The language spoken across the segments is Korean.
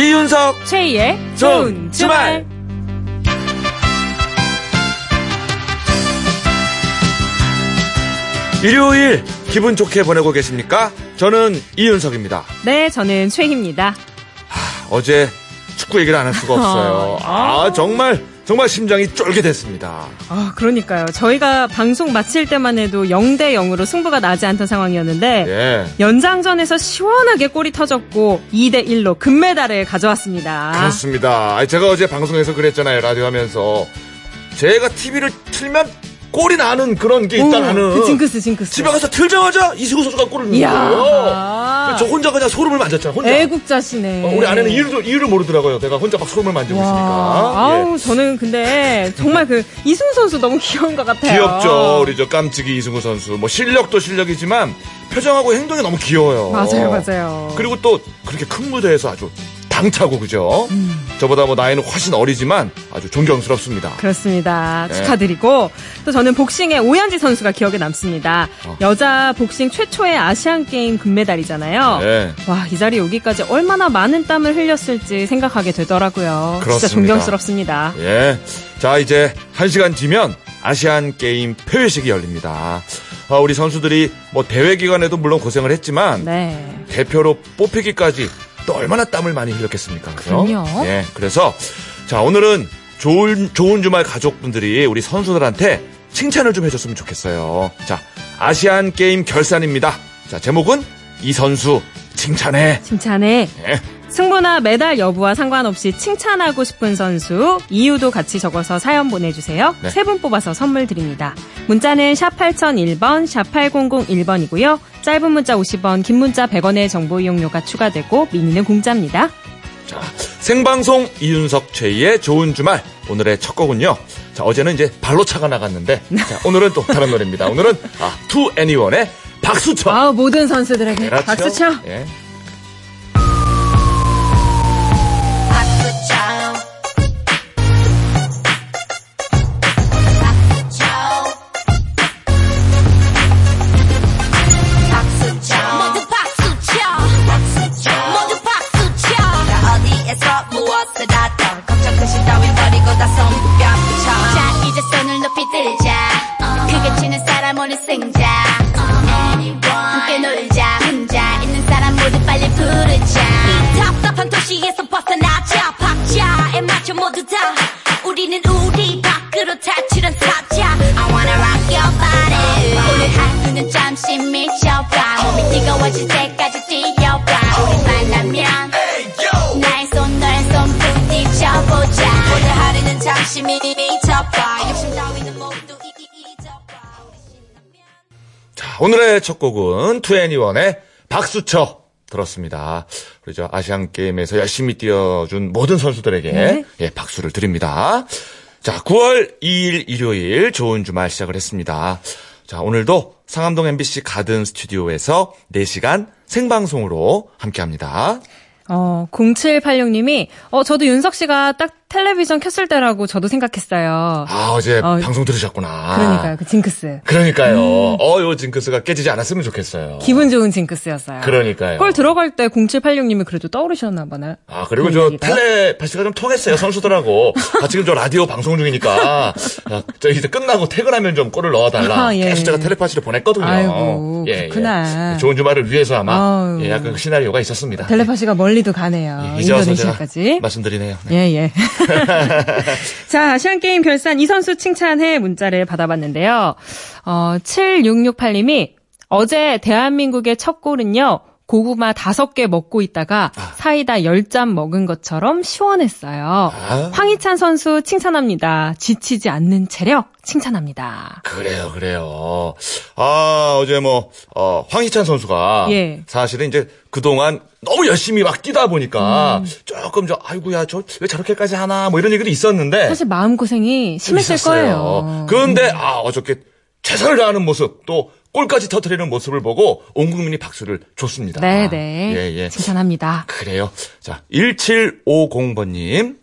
이윤석 최희의 좋은 주말. 일요일 기분 좋게 보내고 계십니까? 저는 이윤석입니다. 네, 저는 최희입니다. 어제 축구 얘기를 안 할 수가 없어요. 아, 정말, 정말 심장이 쫄깃했습니다. 아, 그러니까요. 저희가 방송 마칠 때만 해도 0대 0으로 승부가 나지 않던 상황이었는데 예. 연장전에서 시원하게 골이 터졌고 2대 1로 금메달을 가져왔습니다. 그렇습니다. 제가 어제 방송에서 그랬잖아요. 라디오 하면서. 제가 TV를 틀면 골이 나는 그런 게 오, 있다는. 그 징크스 징크스. 집에 가서 틀자마자 이승우 선수가 골을. 거예요. 저 혼자 그냥 소름을 만졌잖아. 혼자. 애국자시네. 어, 우리 아내는 이유를, 이유를 모르더라고요. 내가 혼자 막 소름을 만지고 와, 있으니까. 아우 예. 저는 근데 정말 그 이승우 선수 너무 귀여운 것 같아요. 귀엽죠. 우리 저 깜찍이 이승우 선수. 뭐 실력도 실력이지만 표정하고 행동이 너무 귀여워요. 맞아요, 맞아요. 그리고 또 그렇게 큰 무대에서 아주 당차고 그죠? 음. 저보다 뭐 나이는 훨씬 어리지만 아주 존경스럽습니다. 그렇습니다. 네. 축하드리고 또 저는 복싱의 오연지 선수가 기억에 남습니다. 어. 여자 복싱 최초의 아시안 게임 금메달이잖아요. 네. 와, 이 자리에 오기까지 얼마나 많은 땀을 흘렸을지 생각하게 되더라고요. 진짜 그렇습니다. 존경스럽습니다. 예. 자, 이제 한 시간 뒤면 아시안 게임 폐회식이 열립니다. 아, 우리 선수들이 뭐 대회 기간에도 물론 고생을 했지만 네. 대표로 뽑히기까지 또 얼마나 땀을 많이 흘렸겠습니까? 그죠? 그럼요. 예. 그래서 자, 오늘은 좋은 좋은 주말 가족분들이 우리 선수들한테 칭찬을 좀 해줬으면 좋겠어요. 자, 아시안 게임 결산입니다. 자, 제목은 이 선수 칭찬해. 칭찬해. 예. 승부나 메달 여부와 상관없이 칭찬하고 싶은 선수 이유도 같이 적어서 사연 보내주세요. 네. 세분 뽑아서 선물 드립니다. 문자는 샵 8001번, 샵 8001번이고요. 짧은 문자 50원, 긴 문자 100원의 정보 이용료가 추가되고 미니는 공짜입니다. 자, 생방송 이윤석 최희의 좋은 주말. 오늘의 첫 곡은요. 자, 어제는 이제 발로 차가 나갔는데, 자, 오늘은 또 다른 노래입니다. 오늘은, 아, 투 애니원의 박수쳐. 아 모든 선수들에게 그렇죠? 박수 쳐. 예. 첫 곡은 투 애니원의 박수쳐. 들었습니다. 우리 저 아시안 게임에서 열심히 뛰어준 모든 선수들에게 네. 예, 박수를 드립니다. 자, 9월 2일 일요일 좋은 주말 시작을 했습니다. 자, 오늘도 상암동 MBC 가든 스튜디오에서 4시간 생방송으로 함께 합니다. 어 0786님이 어 저도 윤석 씨가 딱 텔레비전 켰을 때라고 저도 생각했어요. 아, 어제 어, 방송 들으셨구나. 그러니까요, 그 징크스. 그러니까요. 어, 요 징크스가 깨지지 않았으면 좋겠어요. 기분 좋은 징크스였어요. 그러니까요. 골 들어갈 때 0786님이 그래도 떠오르셨나 보나? 아, 그리고 그 저 얘기가? 텔레파시가 좀 통했어요, 선수들하고. 아, 지금 저 라디오 방송 중이니까. 아, 저 이제 끝나고 퇴근하면 좀 골을 넣어달라. 아, 예. 계속 제가 텔레파시를 보냈거든요. 아이고, 그렇구나. 좋은 주말을 위해서 아마. 예, 약간 그 시나리오가 있었습니다. 텔레파시가 멀리도 가네요. 예, 이제 와서 인도네시아까지. 말씀드리네요. 네. 예, 예. 자, 아시안게임 결산 이 선수 칭찬해 문자를 받아봤는데요. 어, 7668님이 어제 대한민국의 첫 골은요, 고구마 5개 먹고 있다가 사이다 10잔 먹은 것처럼 시원했어요. 아. 황희찬 선수 칭찬합니다. 지치지 않는 체력 칭찬합니다. 그래요, 그래요. 아, 어제 뭐, 어, 황희찬 선수가. 예. 사실은 이제 그동안 너무 열심히 막 뛰다 보니까 음. 조금 저, 아이고야, 저 왜 저렇게까지 하나, 뭐 이런 얘기도 있었는데. 사실 마음고생이 심했을 있었어요. 거예요. 그런데 아 어저께 최선을 다하는 모습 또 골까지 터트리는 모습을 보고 온 국민이 박수를 줬습니다. 네 네. 예, 예. 칭찬합니다. 그래요. 자, 1750번님.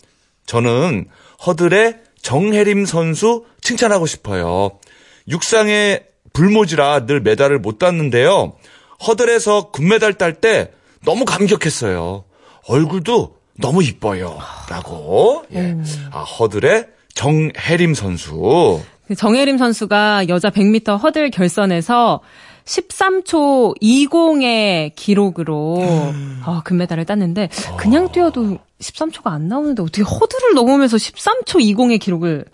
저는 허들의 정혜림 선수 칭찬하고 싶어요. 육상의 불모지라 늘 메달을 못 땄는데요. 허들에서 금메달 딸 때 너무 감격했어요. 얼굴도 너무 이뻐요. 라고. 예. 아, 허들의 정혜림 선수. 그 정혜림 선수가 여자 100m 허들 결선에서 13초 20의 기록으로 어, 금메달을 땄는데 그냥 뛰어도 13초가 안 나오는데 어떻게 허들을 넘으면서 13초 20의 기록을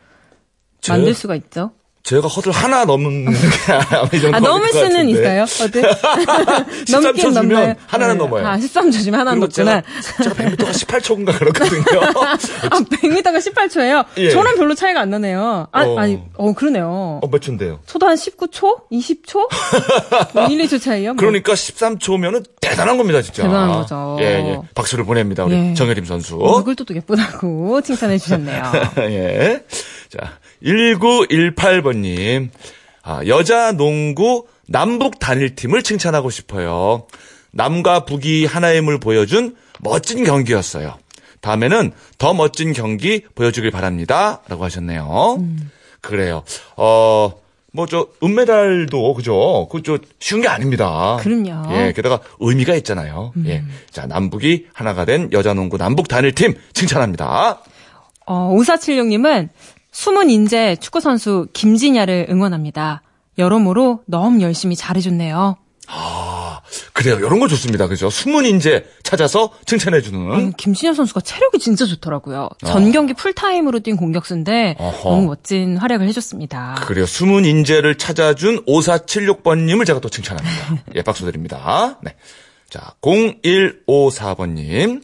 제- 만들 수가 있죠? 제가 허들 하나 넘는 게 아마 이 정도 아, 넘을 것 수는. 있어요, 허들? 13초 넘긴 넘나요? 하나는 네. 넘어요. 아, 13초 주면 하나는 넘구나. 제가, 제가 100m가 18초인가 그렇거든요. 아, 100m가 18초예요? 예. 저랑 별로 차이가 안 나네요. 아, 어. 아니, 어, 그러네요. 어, 몇 초인데요? 저도 한 19초? 20초? 뭐 1, 2초 차이요? 뭐. 그러니까 13초면은 대단한 겁니다, 진짜. 대단한 거죠. 예, 예. 박수를 보냅니다, 우리 예. 정혜림 선수. 얼굴 도 예쁘다고 칭찬해 주셨네요. 예. 자, 1918번님. 아, 여자 농구 남북 단일팀을 칭찬하고 싶어요. 남과 북이 하나의 힘을 보여준 멋진 경기였어요. 다음에는 더 멋진 경기 보여주길 바랍니다. 라고 하셨네요. 그래요. 어, 뭐, 저, 은메달도, 그죠? 그저 쉬운 게 아닙니다. 그럼요. 예, 게다가 의미가 있잖아요. 예. 자, 남북이 하나가 된 여자농구 남북 단일팀 칭찬합니다. 어, 5476님은 숨은 인재 축구선수 김진야를 응원합니다. 여러모로 너무 열심히 잘해줬네요. 아, 그래요. 이런 거 좋습니다. 그죠? 숨은 인재 찾아서 칭찬해주는. 아니, 김진야 선수가 체력이 진짜 좋더라고요. 전 경기 풀타임으로 뛴 공격수인데 어허. 너무 멋진 활약을 해줬습니다. 그래요. 숨은 인재를 찾아준 5476번님을 제가 또 칭찬합니다. 예, 박수 드립니다. 네. 자, 0154번님.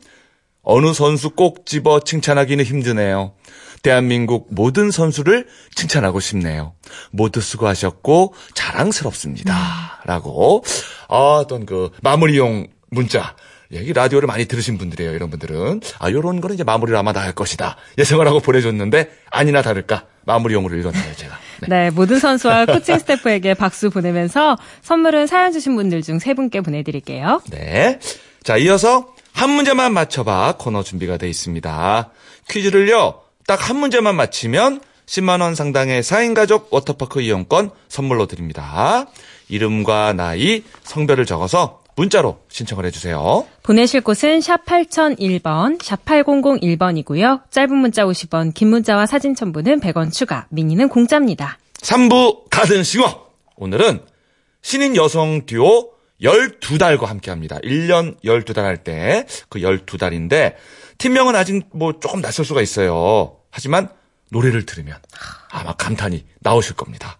어느 선수 꼭 집어 칭찬하기는 힘드네요. 대한민국 모든 선수를 칭찬하고 싶네요. 모두 수고하셨고 자랑스럽습니다. 라고 아, 어떤 그 마무리용 문자 여기 라디오를 많이 들으신 분들이에요. 이런 분들은 아 요런 거는 이제 마무리를 아마 다할 것이다 예상을 하고 보내줬는데 아니나 다를까 마무리용으로 읽었네요 제가. 네. 네, 모든 선수와 코칭 스태프에게 박수 보내면서 선물은 사연 주신 분들 중 세 분께 보내드릴게요. 네. 자, 이어서 한 문제만 맞춰봐 코너 준비가 돼 있습니다. 퀴즈를요, 딱 한 문제만 맞히면 10만원 상당의 4인 가족 워터파크 이용권 선물로 드립니다. 이름과 나이, 성별을 적어서 문자로 신청을 해주세요. 보내실 곳은 샵 8001번, 샵 8001번이고요. 짧은 문자 50원, 긴 문자와 사진 첨부는 100원 추가, 미니는 공짜입니다. 3부 가든싱어. 오늘은 신인 여성 듀오 12달과 함께 합니다. 1년 12달 할 때 그 12달인데 팀명은 아직 뭐 조금 낯설 수가 있어요. 하지만 노래를 들으면 아마 감탄이 나오실 겁니다.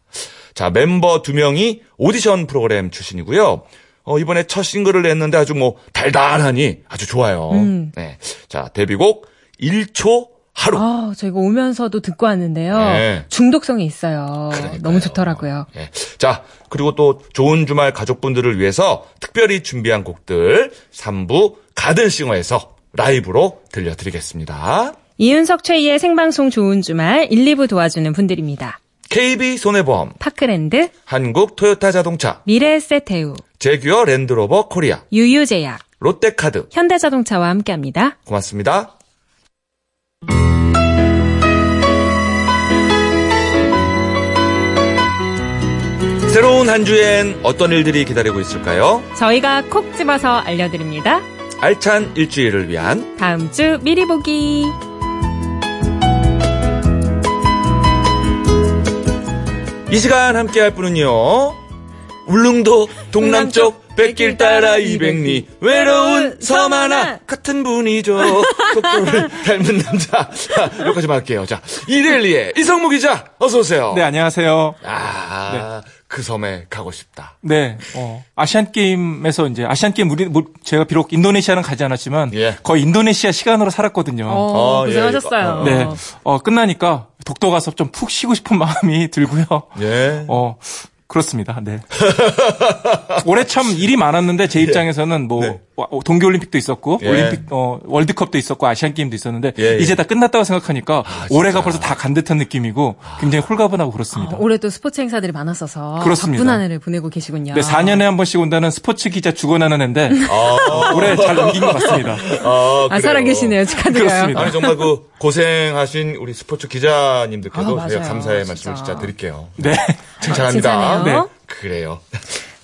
자, 멤버 두 명이 오디션 프로그램 출신이고요. 어, 이번에 첫 싱글을 냈는데 아주 뭐 달달하니 아주 좋아요. 네. 자, 데뷔곡 1초 하루. 아, 저 이거 오면서도 듣고 왔는데요. 네. 중독성이 있어요. 그러니까요. 너무 좋더라고요. 예. 자, 그리고 또 좋은 주말 가족분들을 위해서 특별히 준비한 곡들 3부 가든싱어에서 라이브로 들려드리겠습니다. 이윤석 최희의 생방송 좋은 주말 1, 2부 도와주는 분들입니다. KB 손해보험, 파크랜드, 한국 토요타 자동차, 미래에셋대우, 재규어 랜드로버 코리아, 유유제약, 롯데카드 현대자동차와 함께합니다. 고맙습니다. 새로운 한 주엔 어떤 일들이 기다리고 있을까요? 저희가 콕 집어서 알려드립니다. 알찬 일주일을 위한 다음 주 미리 보기. 이 시간 함께 할 분은요. 울릉도 동남쪽 백길 따라 200리 외로운 섬 하나 같은 분이죠. 속도를 닮은 남자. 자, 여기까지 할게요. 자, 이데일리의 이성무 기자 어서 오세요. 네, 안녕하세요. 아, 그 섬에 가고 싶다. 네, 어, 아시안 게임에서 이제 아시안 게임 우리 뭐, 제가 비록 인도네시아는 가지 않았지만 예. 거의 인도네시아 시간으로 살았거든요. 어, 어, 예, 고생하셨어요. 이거, 네, 어, 끝나니까 독도 가서 좀 푹 쉬고 싶은 마음이 들고요. 예. 어, 그렇습니다. 네. 올해 참 일이 많았는데 제 입장에서는 뭐 네. 와- 동계올림픽도 있었고 예. 올림픽 어 월드컵도 있었고 아시안 게임도 있었는데 예, 예. 이제 다 끝났다고 생각하니까 진짜. 올해가 벌써 다 간 듯한 느낌이고 굉장히 홀가분하고 그렇습니다. 올해도 스포츠 행사들이 많아서 그렇습니다. 바쁜 한 해를 보내고 계시군요. 네, 4년에 한 번씩 온다는 스포츠 기자 죽어나는 애인데 아, 올해 잘 넘긴 것 같습니다. 아, 아. 살아계시네요. 축하드려요. 그렇습니다. 아니 정말 그 고생하신 우리 스포츠 기자님들께도 아. 저희가 감사의 말씀을 진짜. 진짜 드릴게요. 네. 칭찬합니다. 네. 그래요.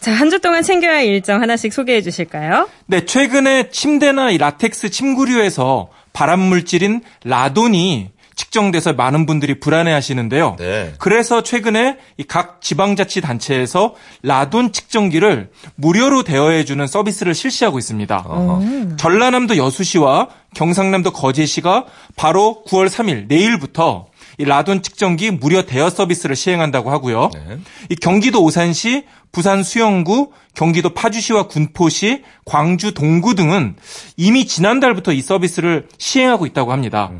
자, 한 주 동안 챙겨야 할 일정 하나씩 소개해 주실까요? 네, 최근에 침대나 이 라텍스 침구류에서 발암 물질인 라돈이 측정돼서 많은 분들이 불안해 하시는데요. 네. 그래서 최근에 이각 지방자치단체에서 라돈 측정기를 무료로 대여해 주는 서비스를 실시하고 있습니다. 전라남도 여수시와 경상남도 거제시가 바로 9월 3일 내일부터 이 라돈 측정기 무료 대여 서비스를 시행한다고 하고요. 네. 이 경기도 오산시, 부산 수영구, 경기도 파주시와 군포시, 광주 동구 등은 이미 지난달부터 이 서비스를 시행하고 있다고 합니다.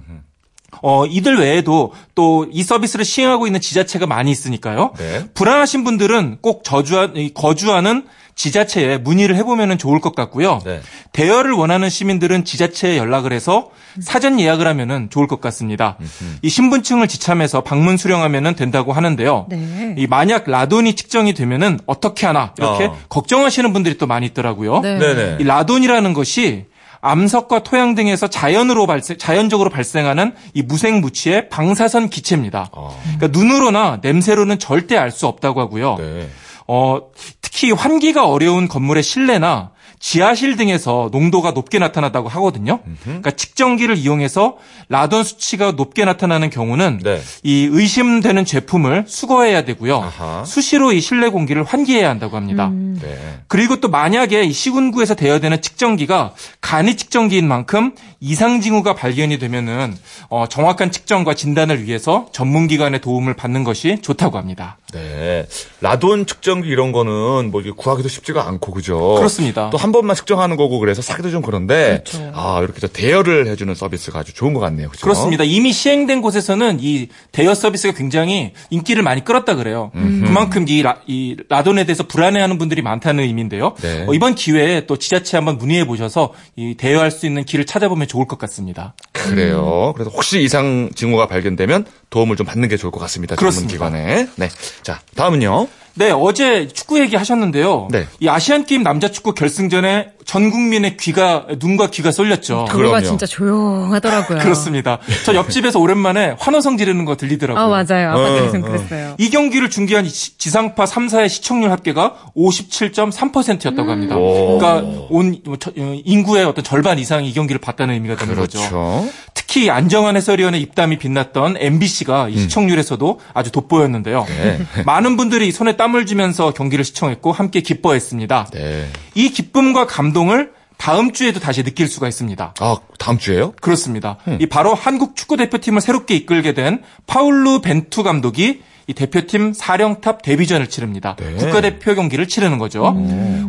어, 이들 외에도 또 이 서비스를 시행하고 있는 지자체가 많이 있으니까요. 네. 불안하신 분들은 꼭 저주하, 이 거주하는 지자체에 문의를 해보면 좋을 것 같고요. 네. 대여를 원하는 시민들은 지자체에 연락을 해서 사전 예약을 하면 좋을 것 같습니다. 이 신분증을 지참해서 방문 수령하면 된다고 하는데요. 네. 이 만약 라돈이 측정이 되면은 어떻게 하나 이렇게 어. 걱정하시는 분들이 또 많이 있더라고요. 네. 네네. 이 라돈이라는 것이 암석과 토양 등에서 자연으로 발생, 자연적으로 발생하는 이 무생무치의 방사선 기체입니다. 어. 그러니까 눈으로나 냄새로는 절대 알 수 없다고 하고요. 네. 어, 특히 환기가 어려운 건물의 실내나 지하실 등에서 농도가 높게 나타났다고 하거든요. 그러니까 측정기를 이용해서 라돈 수치가 높게 나타나는 경우는 네. 이 의심되는 제품을 수거해야 되고요. 아하. 수시로 이 실내 공기를 환기해야 한다고 합니다. 네. 그리고 또 만약에 이 시군구에서 대여되는 측정기가 간이 측정기인 만큼 이상 징후가 발견이 되면은 어, 정확한 측정과 진단을 위해서 전문 기관의 도움을 받는 것이 좋다고 합니다. 네. 라돈 측정기 이런 거는 뭐 이게 구하기도 쉽지가 않고 그죠? 그렇습니다. 또 한 번만 측정하는 거고 그래서 사기도 좀 그런데 그렇죠. 아 이렇게 저 대여를 해주는 서비스가 아주 좋은 것 같네요. 그죠? 그렇습니다. 이미 시행된 곳에서는 이 대여 서비스가 굉장히 인기를 많이 끌었다 그래요. 그만큼 이, 라, 이 라돈에 대해서 불안해하는 분들이 많다는 의미인데요. 네. 어, 이번 기회에 또 지자체 한번 문의해 보셔서 이 대여할 수 있는 길을 찾아보면 좋을 것 같습니다. 그래요. 그래서 혹시 이상 징후가 발견되면 도움을 좀 받는 게 좋을 것 같습니다. 그렇습니다. 전문 기관에. 네. 자 다음은요. 네, 어제 축구 얘기 하셨는데요. 네. 이 아시안 게임 남자 축구 결승전에 전 국민의 귀가 눈과 귀가 쏠렸죠. 그거가 그럼요. 진짜 조용하더라고요. 그렇습니다. 저 옆집에서 오랜만에 환호성 지르는 거 들리더라고요. 아, 맞아요. 어, 아빠들에선 어. 그랬어요. 이 경기를 중계한 지- 지상파 3사의 시청률 합계가 57.3%였다고 합니다. 오. 그러니까 온 뭐, 저- 어, 인구의 어떤 절반 이상이 이 경기를 봤다는 의미가 되는 거죠. 그렇죠. 특히 안정환 해설위원의 입담이 빛났던 MBC가 이 시청률에서도 아주 돋보였는데요. 네. 많은 분들이 손에 땀을 쥐면서 경기를 시청했고 함께 기뻐했습니다. 네. 이 기쁨과 감동을 다음 주에도 다시 느낄 수가 있습니다. 아 다음 주에요? 그렇습니다. 이 바로 한국 축구 대표팀을 새롭게 이끌게 된 파울루 벤투 감독이 이 대표팀 사령탑 데뷔전을 치릅니다. 네. 국가대표 경기를 치르는 거죠.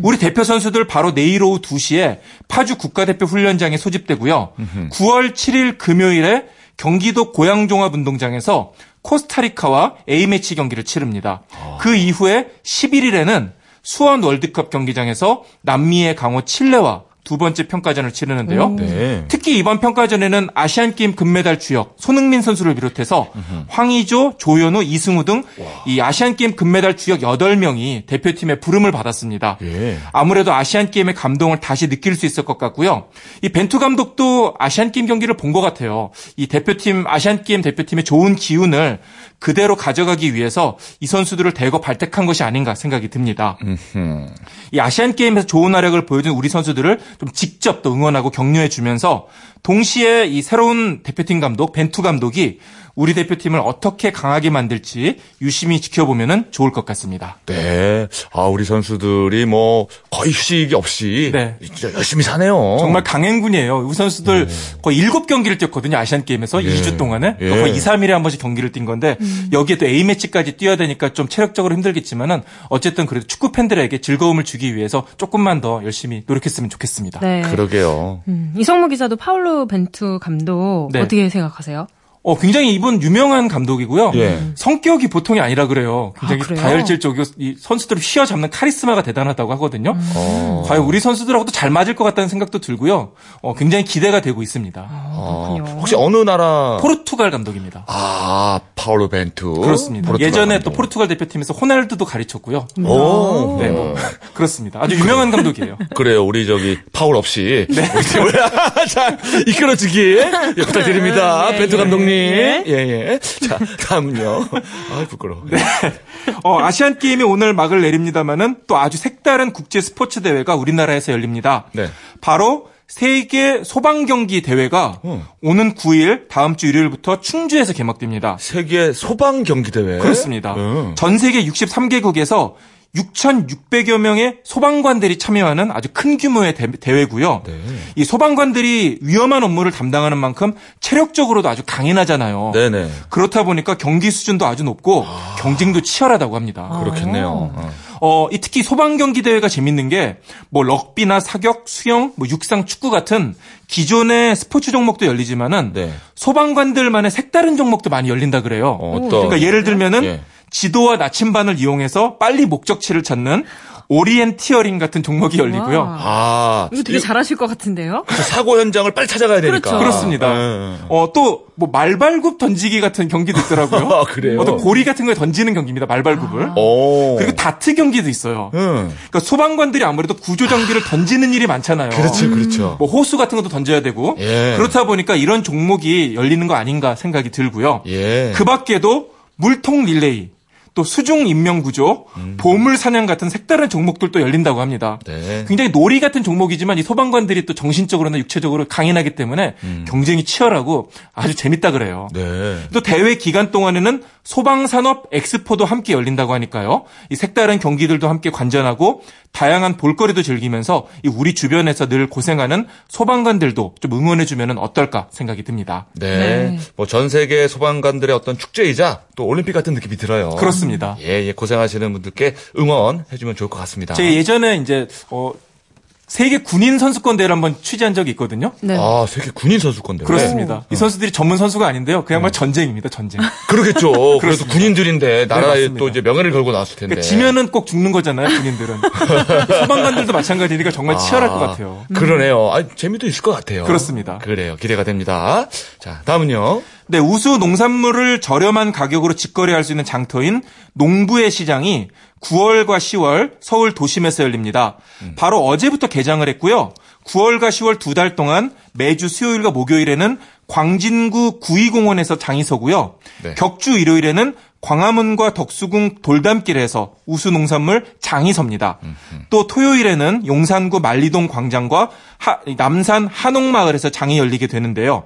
우리 대표 선수들 바로 내일 오후 2시에 파주 국가대표 훈련장에 소집되고요. 9월 7일 금요일에 경기도 고양종합운동장에서 코스타리카와 A매치 경기를 치릅니다. 그 이후에 11일에는 수원 월드컵 경기장에서 남미의 강호 칠레와 두 번째 평가전을 치르는데요. 네. 특히 이번 평가전에는 아시안 게임 금메달 주역 손흥민 선수를 비롯해서 황의조, 조현우, 이승우 등 이 아시안 게임 금메달 주역 8명이 대표팀의 부름을 받았습니다. 예. 아무래도 아시안 게임의 감동을 다시 느낄 수 있을 것 같고요. 이 벤투 감독도 아시안 게임 경기를 본 것 같아요. 이 대표팀 아시안 게임 대표팀의 좋은 기운을 그대로 가져가기 위해서 이 선수들을 대거 발탁한 것이 아닌가 생각이 듭니다. 이 아시안 게임에서 좋은 활약을 보여준 우리 선수들을 좀 직접 또 응원하고 격려해 주면서 동시에 이 새로운 대표팀 감독 벤투 감독이 우리 대표팀을 어떻게 강하게 만들지 유심히 지켜보면 좋을 것 같습니다. 네. 아, 우리 선수들이 뭐 거의 휴식이 없이 네. 진짜 열심히 사네요. 정말 강행군이에요. 우리 선수들 거의 7경기를 뛰었거든요. 아시안 게임에서 예. 2주 동안에. 예. 거의 2, 3일에 한 번씩 경기를 뛴 건데 여기에 또 A매치까지 뛰어야 되니까 좀 체력적으로 힘들겠지만은 어쨌든 그래도 축구 팬들에게 즐거움을 주기 위해서 조금만 더 열심히 노력했으면 좋겠습니다. 네. 그러게요. 음, 이성무 기자도 파울로 벤투 감독 네. 어떻게 생각하세요? 어, 굉장히 이분 유명한 감독이고요. 예. 성격이 보통이 아니라 그래요. 굉장히 아? 다혈질적이고 이 선수들을 휘어잡는 카리스마가 대단하다고 하거든요. 어. 과연 우리 선수들하고도 잘 맞을 것 같다는 생각도 들고요. 어, 굉장히 기대가 되고 있습니다. 어, 그렇군요. 혹시 어느 나라? 포르투갈 감독입니다. 아, 파울로 벤투. 그렇습니다. 포르투갈 예전에 감독. 또 포르투갈 대표팀에서 호날두도 가르쳤고요. 오. 네, 뭐, 그렇습니다. 아주 유명한 감독이에요. 그래요. 우리 저기 파울 없이 네. 우리 팀을 잘 이끌어주기 예, 부탁드립니다. 예, 벤투 예. 감독님. 예. 예, 예. 자, 다음은요. 아, 부끄러워. 어, 아시안 게임이 오늘 막을 내립니다만은 또 아주 색다른 국제 스포츠 대회가 우리나라에서 열립니다. 네. 바로 세계 소방 경기 대회가 어. 오는 9일 다음 주 일요일부터 충주에서 개막됩니다. 세계 소방 경기 대회. 그렇습니다. 음. 전 세계 63개국에서 6,600여 명의 소방관들이 참여하는 아주 큰 규모의 대, 회고요 네. 이 소방관들이 위험한 업무를 담당하는 만큼 체력적으로도 아주 강인하잖아요. 네네. 그렇다 보니까 경기 수준도 아주 높고 경쟁도 치열하다고 합니다. 그렇겠네요. 어. 어, 이 특히 소방 경기 대회가 재밌는 게 뭐 럭비나 사격, 수영, 뭐 육상, 축구 같은 기존의 스포츠 종목도 열리지만은 네. 소방관들만의 색다른 종목도 많이 열린다 그래요. 어, 그러니까 예를 들면은 예. 지도와 나침반을 이용해서 빨리 목적지를 찾는 오리엔티어링 같은 종목이 열리고요. 와. 아. 이거 되게 잘하실 것 같은데요? 그 사고 현장을 빨리 찾아가야 되니까. 그렇죠. 그렇습니다. 예. 어, 또, 뭐, 말발굽 던지기 같은 경기도 있더라고요. 아, 그래요? 어떤 고리 같은 걸 던지는 경기입니다. 말발굽을. 오. 그리고 다트 경기도 있어요. 응. 그러니까 소방관들이 아무래도 구조 장비를 던지는 일이 많잖아요. 그렇죠, 그렇죠. 뭐 호스 같은 것도 던져야 되고 예. 그렇다 보니까 이런 종목이 열리는 거 아닌가 생각이 들고요. 예. 그 밖에도 물통 릴레이, 또 수중 인명 구조, 보물 사냥 같은 색다른 종목들도 열린다고 합니다. 음. 네. 굉장히 놀이 같은 종목이지만 이 소방관들이 또 정신적으로나 육체적으로 강인하기 때문에 경쟁이 치열하고 아주 재밌다 그래요. 음. 네. 또 대회 기간 동안에는 소방산업 엑스포도 함께 열린다고 하니까요. 이 색다른 경기들도 함께 관전하고 다양한 볼거리도 즐기면서 이 우리 주변에서 늘 고생하는 소방관들도 좀 응원해 주면 어떨까 생각이 듭니다. 네. 네. 뭐 전 세계 소방관들의 어떤 축제이자 또 올림픽 같은 느낌이 들어요. 그렇습니다. 예, 예, 고생하시는 분들께 응원해주면 좋을 것 같습니다. 제가 예전에 이제 어 세계 군인 선수권 대회를 한번 취재한 적이 있거든요. 네. 아, 세계 군인 선수권대. 그렇습니다. 이 선수들이 전문 선수가 아닌데요. 그야말로 전쟁입니다. 전쟁. 그렇겠죠. 그렇습니다. 군인들인데 나라에 맞습니다. 또 이제 명예를 걸고 나왔을 텐데. 그러니까 지면은 꼭 죽는 거잖아요. 군인들은. 소방관들도 마찬가지니까 정말 치열할 것 같아요. 그러네요. 아, 재미도 있을 것 같아요. 그렇습니다. 그래요. 기대가 됩니다. 자, 다음은요. 네, 우수 농산물을 저렴한 가격으로 직거래할 수 있는 장터인 농부의 시장이 9월과 10월 서울 도심에서 열립니다. 바로 어제부터 개장을 했고요. 9월과 10월 두 달 동안 매주 수요일과 목요일에는 광진구 구이공원에서 장이 서고요. 네. 격주 일요일에는 광화문과 덕수궁 돌담길에서 우수 농산물 장이 섭니다. 또 토요일에는 용산구 만리동 광장과 하- 남산 한옥마을에서 장이 열리게 되는데요.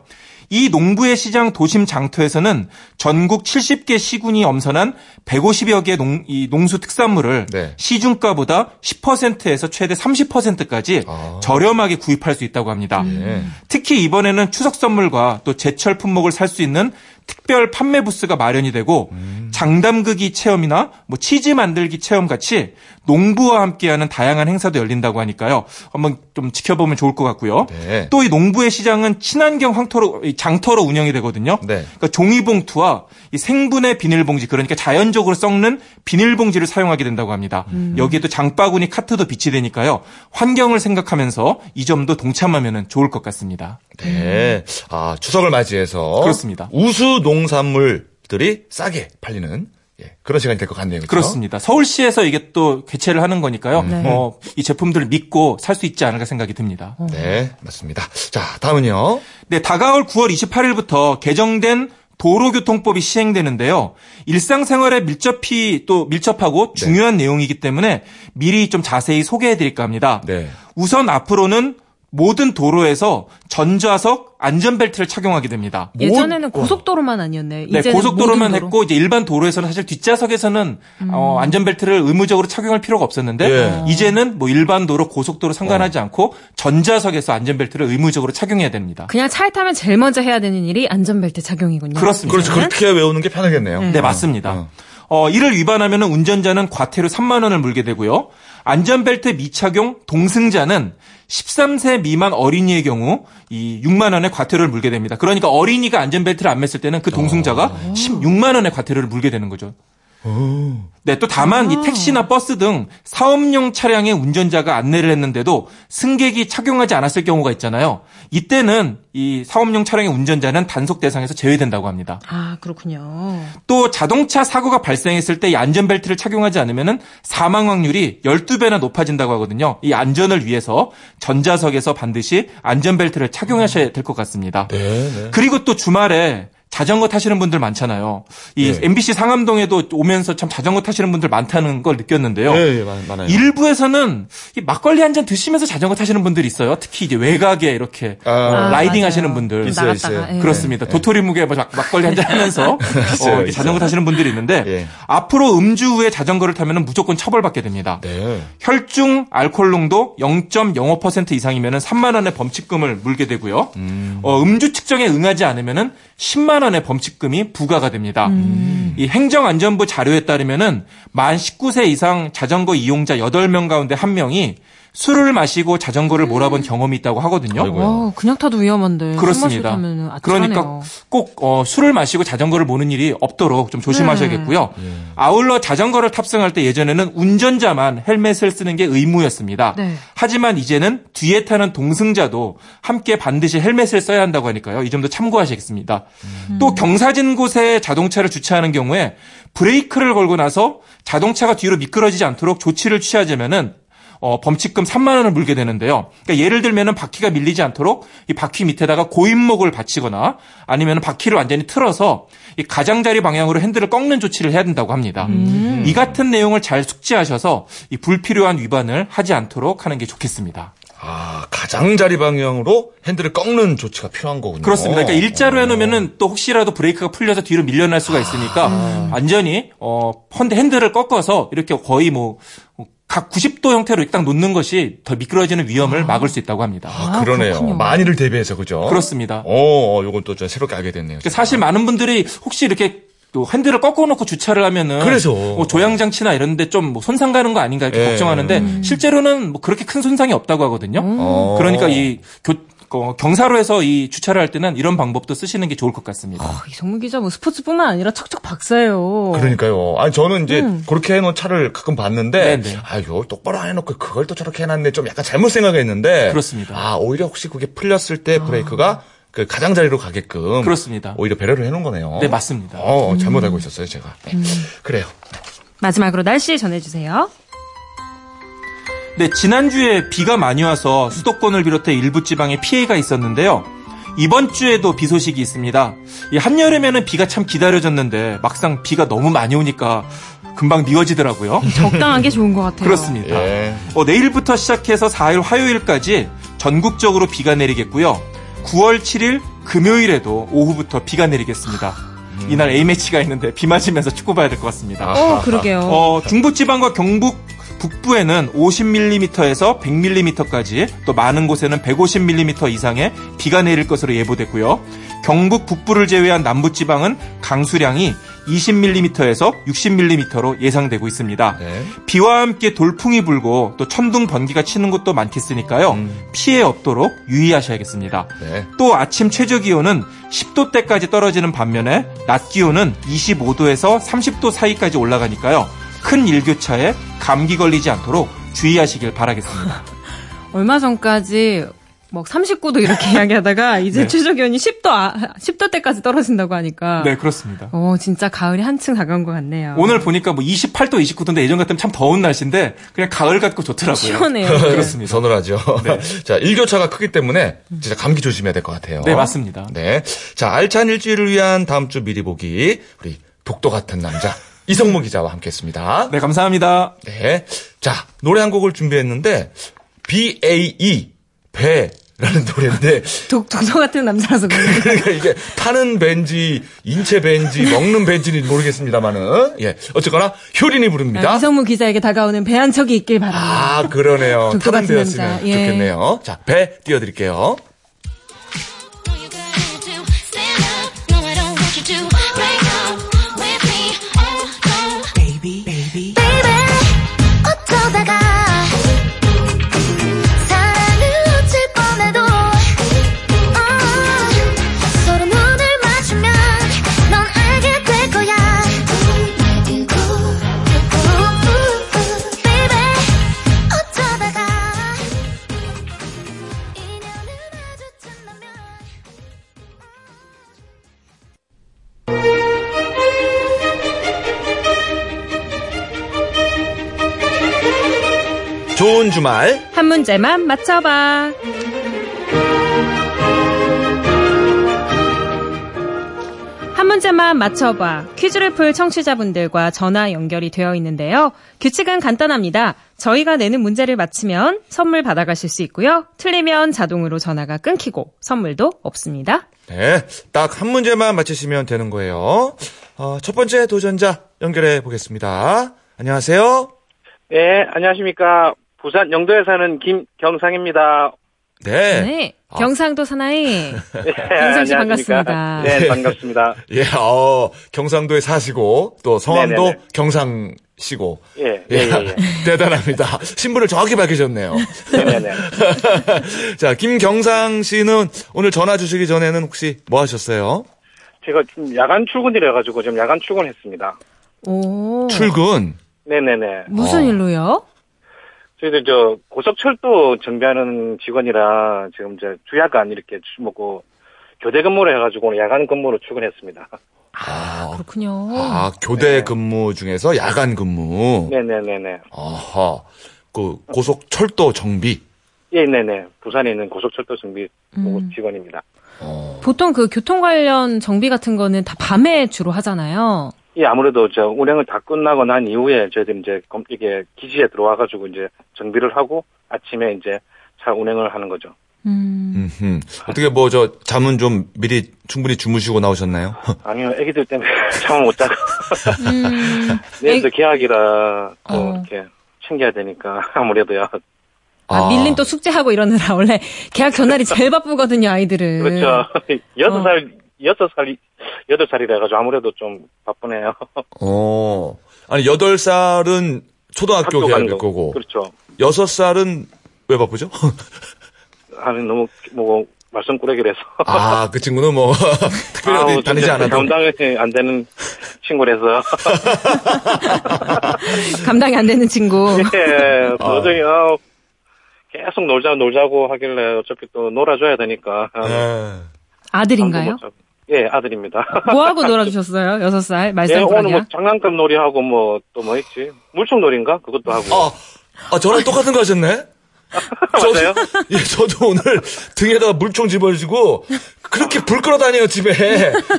이 농부의 시장 도심 장터에서는 전국 70개 시군이 엄선한 150여 개 농, 이 농수 특산물을 네. 시중가보다 10%에서 최대 30%까지 아. 저렴하게 구입할 수 있다고 합니다. 예. 특히 이번에는 추석 선물과 또 제철 품목을 살 수 있는 특별 판매 부스가 마련이 되고 장담그기 체험이나 뭐 치즈 만들기 체험 같이 농부와 함께하는 다양한 행사도 열린다고 하니까요. 한번 좀 지켜보면 좋을 것 같고요. 네. 또이 농부의 시장은 친환경 황토로 이 장터로 운영이 되거든요. 네. 그러니까 종이봉투와 이 생분해 비닐봉지 그러니까 자연적으로 썩는 비닐봉지를 사용하게 된다고 합니다. 여기에도 장바구니 카트도 비치 되니까요. 환경을 생각하면서 이 점도 동참하면 좋을 것 같습니다. 네. 아, 추석을 맞이해서. 그렇습니다. 우수 농산물들이 싸게 팔리는 예, 그런 시간이 될 것 같네요. 그렇죠? 그렇습니다. 서울시에서 이게 또 개최를 하는 거니까요. 네. 어, 이 제품들을 믿고 살 수 있지 않을까 생각이 듭니다. 네, 맞습니다. 자, 다음은요. 네, 다가올 9월 28일부터 개정된 도로교통법이 시행되는데요. 일상생활에 밀접히 또 밀접하고 중요한 내용이기 때문에 미리 좀 자세히 소개해 드릴까 합니다. 네. 우선 앞으로는 모든 도로에서 전좌석 안전벨트를 착용하게 됩니다. 예전에는 고속도로만 아니었네요. 네, 이제는 고속도로만. 했고 이제 일반 도로에서는 사실 뒷좌석에서는 어, 안전벨트를 의무적으로 착용할 필요가 없었는데 예. 이제는 뭐 일반 도로, 고속도로 상관하지 않고 전좌석에서 안전벨트를 의무적으로 착용해야 됩니다. 그냥 차에 타면 제일 먼저 해야 되는 일이 안전벨트 착용이군요. 그렇습니다. 그렇죠. 그렇게 외우는 게 편하겠네요. 네, 맞습니다. 어, 이를 위반하면 운전자는 과태료 3만 원을 물게 되고요. 안전벨트 미착용 동승자는 13세 미만 어린이의 경우 이 6만 원의 과태료를 물게 됩니다. 그러니까 어린이가 안전벨트를 안 맸을 때는 그 동승자가 16만 원의 과태료를 물게 되는 거죠. 네, 또 다만 이 택시나 버스 등 사업용 차량의 운전자가 안내를 했는데도 승객이 착용하지 않았을 경우가 있잖아요. 이때는 이 사업용 차량의 운전자는 단속 대상에서 제외된다고 합니다. 아, 그렇군요. 또 자동차 사고가 발생했을 때 이 안전벨트를 착용하지 않으면 사망 확률이 12배나 높아진다고 하거든요. 이 안전을 위해서 전자석에서 반드시 안전벨트를 착용하셔야 될 것 같습니다. 네, 네. 그리고 또 주말에 자전거 타시는 분들 많잖아요. 이 네. MBC 상암동에도 오면서 참 자전거 타시는 분들 많다는 걸 느꼈는데요. 예, 예, 많- 많아요. 일부에서는 이 막걸리 한 잔 드시면서 자전거 타시는 분들이 있어요. 특히 이제 외곽에 이렇게 아, 어, 아, 라이딩 맞아요. 하시는 분들. 있어요, 있어요. 예. 그렇습니다. 도토리묵에 막 막걸리 한 잔 하면서 어, 있어요. 자전거 타시는 분들이 있는데 예. 앞으로 음주 후에 자전거를 타면 무조건 처벌받게 됩니다. 네. 혈중 알코올 농도 0.05% 이상이면 3만 원의 범칙금을 물게 되고요. 어, 음주 측정에 응하지 않으면 10만 원의 범칙금이 부과가 됩니다. 이 행정안전부 자료에 따르면은 만 19세 이상 자전거 이용자 8명 가운데 1명이 술을 마시고 자전거를 몰아본 경험이 있다고 하거든요. 아이고요. 어, 그냥 타도 위험한데. 그렇습니다. 면 그러니까 꼭 어, 술을 마시고 자전거를 모는 일이 없도록 좀 조심하셔야겠고요. 네. 아울러 자전거를 탑승할 때 예전에는 운전자만 헬멧을 쓰는 게 의무였습니다. 네. 하지만 이제는 뒤에 타는 동승자도 함께 반드시 헬멧을 써야 한다고 하니까요. 이 점도 참고하시겠습니다. 또 경사진 곳에 자동차를 주차하는 경우에 브레이크를 걸고 나서 자동차가 뒤로 미끄러지지 않도록 조치를 취하자면은 어, 범칙금 3만 원을 물게 되는데요. 그러니까 예를 들면은 바퀴가 밀리지 않도록 이 바퀴 밑에다가 고인목을 받치거나 아니면 바퀴를 완전히 틀어서 이 가장자리 방향으로 핸들을 꺾는 조치를 해야 된다고 합니다. 이 같은 내용을 잘 숙지하셔서 이 불필요한 위반을 하지 않도록 하는 게 좋겠습니다. 아, 가장자리 방향으로 핸들을 꺾는 조치가 필요한 거군요. 그렇습니다. 그러니까 일자로 해놓으면은 또 혹시라도 브레이크가 풀려서 뒤로 밀려날 수가 있으니까 완전히 어 펀드 핸들을 꺾어서 이렇게 거의 뭐 각 90도 형태로 딱 놓는 것이 더 미끄러지는 위험을 막을 수 있다고 합니다. 아, 그러네요. 그렇군요. 만일을 대비해서 그죠? 그렇습니다. 어, 어, 요건 또 좀 새롭게 알게 됐네요. 그러니까 사실 많은 분들이 혹시 이렇게 또 핸들을 꺾어놓고 주차를 하면은 그래서. 뭐 조향 장치나 이런데 좀 뭐 손상 가는 거 아닌가 이렇게 예. 걱정하는데 실제로는 뭐 그렇게 큰 손상이 없다고 하거든요. 어. 그러니까 이 교, 어, 경사로에서 이 주차를 할 때는 이런 방법도 쓰시는 게 좋을 것 같습니다. 어, 이성문 기자 뭐 스포츠뿐만 아니라 척척 박사예요. 그러니까요. 아니 저는 이제 그렇게 해놓은 차를 가끔 봤는데, 음. 네네. 아 이거 똑바로 안 해놓고 그걸 또 저렇게 해놨네. 좀 약간 잘못 생각했는데, 그렇습니다. 아 오히려 혹시 그게 풀렸을 때 브레이크가 그 가장자리로 가게끔, 그렇습니다. 오히려 배려를 해놓은 거네요. 네, 맞습니다. 어, 잘못 알고 있었어요 제가. 네. 그래요. 마지막으로 날씨 전해주세요. 네, 지난주에 비가 많이 와서 수도권을 비롯해 일부 지방에 피해가 있었는데요. 이번 주에도 비 소식이 있습니다. 이 한여름에는 비가 참 기다려졌는데 막상 비가 너무 많이 오니까 금방 미워지더라고요. 적당한 게 좋은 것 같아요. 그렇습니다. 예. 어, 내일부터 시작해서 4일 화요일까지 전국적으로 비가 내리겠고요. 9월 7일 금요일에도 오후부터 비가 내리겠습니다. 이날 A매치가 있는데 비 맞으면서 축구 봐야 될 것 같습니다. 어, 그러게요. 어, 중부지방과 경북 북부에는 50mm에서 100mm까지 또 많은 곳에는 150mm 이상의 비가 내릴 것으로 예보됐고요. 경북 북부를 제외한 남부 지방은 강수량이 20mm에서 60mm로 예상되고 있습니다. 네. 비와 함께 돌풍이 불고 또 천둥 번개가 치는 곳도 많겠으니까요. 피해 없도록 유의하셔야겠습니다. 네. 또 아침 최저 기온은 10도대까지 떨어지는 반면에 낮 기온은 25도에서 30도 사이까지 올라가니까요. 큰 일교차에 감기 걸리지 않도록 주의하시길 바라겠습니다. 얼마 전까지 뭐 39도 이렇게 이야기하다가 이제 네. 최저 기온이 10도 아, 10도 대까지 떨어진다고 하니까 네, 그렇습니다. 어, 진짜 가을이 한층 다가온 것 같네요. 오늘 보니까 뭐 28도, 29도인데 예전 같으면 참 더운 날씨인데 그냥 가을 같고 좋더라고요. 시원해요. 그렇습니다. 서늘하죠. 자, 일교차가 크기 때문에 진짜 감기 조심해야 될 것 같아요. 네, 맞습니다. 네. 자, 알찬 일주일을 위한 다음 주 미리 보기. 우리 독도 같은 남자. 이성무 기자와 함께 했습니다. 네, 감사합니다. 네. 자, 노래 한 곡을 준비했는데, B-A-E, 배 라는 노래인데, 독, 독서 같은 남자라서 그런가. 그러니까 이게 타는 벤지, 인체 벤지, 먹는 벤지는 모르겠습니다만은, 예. 어쨌거나, 효린이 부릅니다. 이성무 기자에게 다가오는 배 한 척이 있길 바랍니다. 아, 그러네요. 타는 배였으면. 예. 좋겠네요. 자, 배 띄워드릴게요. 주말. 한 문제만 맞춰봐. 문제만 맞춰봐. 퀴즈를 풀 청취자분들과 전화 연결이 되어 있는데요. 규칙은 간단합니다. 저희가 내는 문제를 맞히면 선물 받아가실 수 있고요. 틀리면 자동으로 전화가 끊기고 선물도 없습니다. 네, 딱 한 문제만 맞히시면 되는 거예요. 어, 첫 번째 도전자 연결해 보겠습니다. 안녕하세요. 네, 안녕하십니까. 부산 영도에 사는 김경상입니다. 네. 네. 경상도 사나이. 네, 경상 씨 안녕하십니까. 반갑습니다. 네, 반갑습니다. 예, 어, 경상도에 사시고 또 성함도 네네네. 경상 시고. 예, 예, 예. 예. 대단합니다. 신분을 정확히 밝히셨네요. 네네네. 자, 김경상 씨는 오늘 전화 주시기 전에는 혹시 뭐 하셨어요? 제가 좀 야간 출근이라 가지고 좀 야간 출근했습니다. 오. 출근. 네네네. 무슨 어. 일로요? 저희들 저 고속철도 정비하는 직원이라 지금 이제 주야간 이렇게 주- 뭐고 교대 근무를 해가지고 오늘 야간 근무로 출근했습니다. 아, 그렇군요. 아, 교대 네. 근무 중에서 야간 근무. 네네네네. 아하. 그 고속 철도 정비. 예, 네네. 부산에 있는 고속철도 정비 음. 직원입니다. 보통 그 교통 관련 정비 같은 거는 다 밤에 주로 하잖아요. 예, 아무래도 저 운행을 다 끝나고 난 이후에 저희들이 이제 검- 이게 기지에 들어와가지고 이제 정비를 하고 아침에 이제 차 운행을 하는 거죠. 음. 음흠. 어떻게 뭐 저 잠은 좀 미리 충분히 주무시고 나오셨나요? 아니요, 애기들 때문에 잠을 못 자고. 음. 내일도 계약이라 또 어. 이렇게 챙겨야 되니까 아무래도요. 아, 밀린 또 숙제하고 이러느라 원래 계약 전날이 제일 바쁘거든요, 아이들은. 그렇죠. 여섯 어. 살, 여섯 살, 여덟 살이라 해가지고 아무래도 좀 바쁘네요. 어. 아니, 여덟 살은 초등학교 계약일 거. 거고, 그렇죠. 여섯 살은 왜 바쁘죠? 아니, 너무, 뭐, 말썽 꾸러기라서. 아, 그 친구는 뭐, 특별히 어디 다니지 않아도. 감당이 안 되는 친구라서. 감당이 안 되는 친구. 예, 도저히, 아우, 계속 놀자, 놀자고 하길래 어차피 또 놀아줘야 되니까. 예. 아들인가요? 예, 아들입니다. 뭐하고 놀아주셨어요? 여섯 살 예, 말썽꾸러기야? 오늘 뭐 장난감 놀이하고 뭐, 또뭐 있지? 물총 놀이인가? 그것도 하고. 아, 아, 저랑 똑같은 거 하셨네? 맞아요? 예, 저도 오늘 등에다가 물총 집어주고, 그렇게 불 끌어 다녀요, 집에.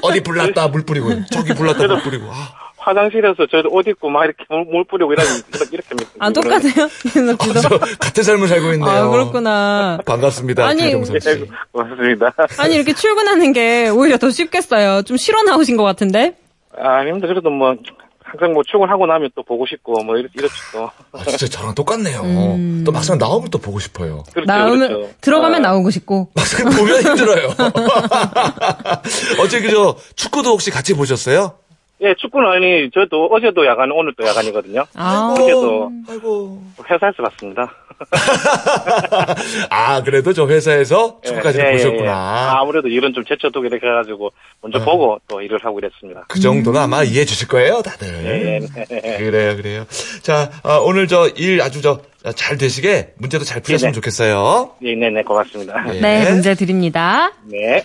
어디 불났다, 물 뿌리고. 저기 불났다, 물 뿌리고. 아, 화장실에서 저도 옷 입고 막 이렇게 물, 물 뿌리고 이런, 이렇게, 이렇게 합니다. 아, 똑같아요? 지도? 같은 삶을 살고 있네요. 아, 그렇구나. 반갑습니다, 아니. 예, 고맙습니다. 아니, 이렇게 출근하는 게 오히려 더 쉽겠어요. 좀 쉬러 나오신 것 같은데? 아, 아닙니다. 그래도 뭐, 항상 뭐 출근하고 나면 또 보고 싶고, 뭐, 이렇, 이렇지 또. 아, 진짜 저랑 똑같네요. 음. 또 막상 나오면 또 보고 싶어요. 그렇죠, 나오면, 그렇죠. 들어가면 아, 나오고 싶고. 막상 보면 힘들어요. 어제 그저 축구도 혹시 같이 보셨어요? 예, 축구는 아니, 저도 어제도 야간, 오늘 또 야간이거든요. 아, 어제도 아이고. 회사에서 봤습니다. 아, 그래도 저 회사에서 축구까지 예, 예, 예, 예. 보셨구나. 아, 아무래도 일은 좀 제쳐두게 해가지고, 먼저 어. 보고 또 일을 하고 이랬습니다. 그 정도는 아마 이해해 주실 거예요, 다들. 예, 예. 그래요, 그래요. 자, 아, 오늘 저 일 아주 저 잘 되시게 문제도 잘 풀렸으면 네네. 좋겠어요. 예, 네네, 고맙습니다. 예. 네, 문제 드립니다. 네.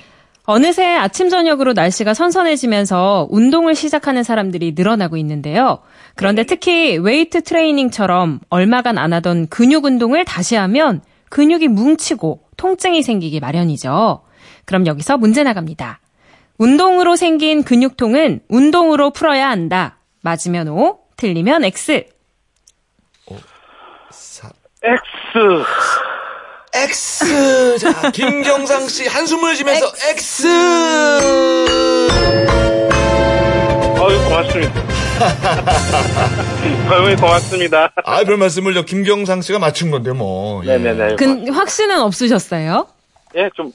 어느새 아침 저녁으로 날씨가 선선해지면서 운동을 시작하는 사람들이 늘어나고 있는데요. 그런데 특히 웨이트 트레이닝처럼 얼마간 안 하던 근육 운동을 다시 하면 근육이 뭉치고 통증이 생기기 마련이죠. 그럼 여기서 문제 나갑니다. 운동으로 생긴 근육통은 운동으로 풀어야 한다. 맞으면 O, 틀리면 X. 사- X. X. 자, 김경상 씨 한숨을 쉬면서 X. 어유 고맙습니다. 어유 고맙습니다. 아, 별 말씀을요. 김경상 씨가 맞춘 건데 뭐. 예. 네네네. 근 확신은 없으셨어요? 예, 좀,